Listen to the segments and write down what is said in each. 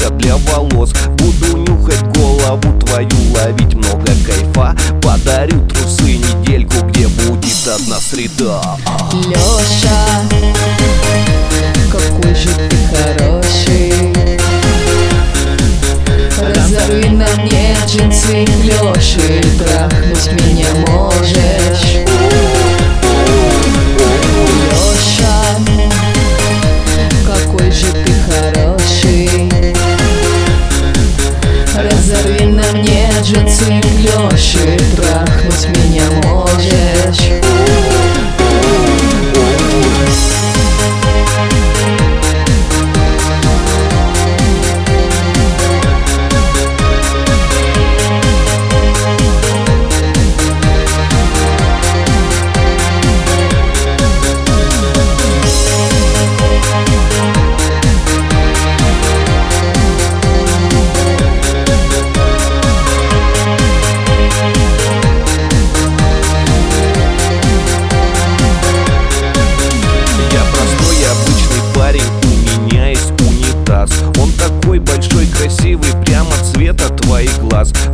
Лака для волос. Буду нюхать голову твою, ловить много кайфа. Подарю трусы недельку, где будет одна среда. Лёша, какой же ты хороший. Разорви на мне джинсы клёши Трахнуть меня можешь джинсы клёши Трахнуть меня. можешь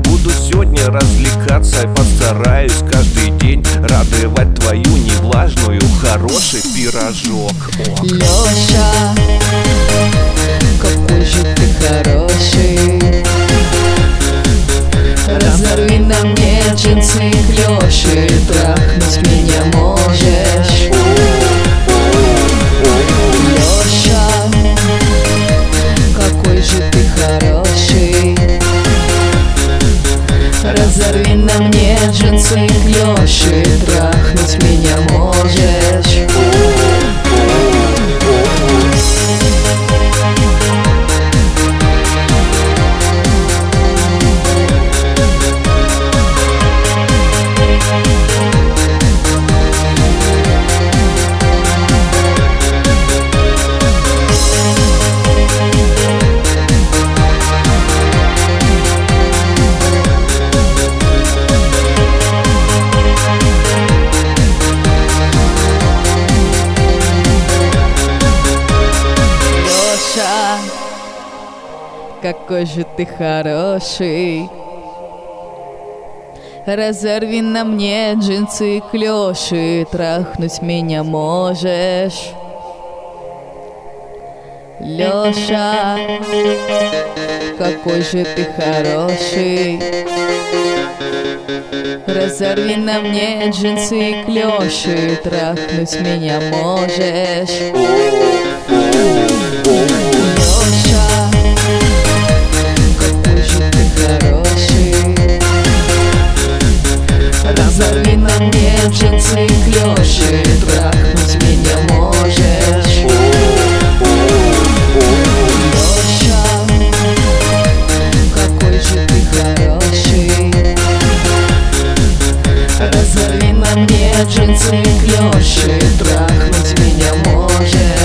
Буду сегодня развлекаться, постараюсь каждый день Радовать твою невлажную, хороший пирожок. О. Лёша, какой же ты хороший. Разорви на мне джинсы клёши Трахнуть меня можешь мне джинсы клёши Трахнуть меня можешь какой же ты хороший. Разорви на мне джинсы клёши Трахнуть меня можешь. Лёша, какой же ты хороший. Разорви на мне джинсы клёши Трахнуть меня можешь мне джинсы клёши Трахнуть меня можешь Лёша, какой же ты хороший Разорви на мне джинсы клёши Трахнуть меня можешь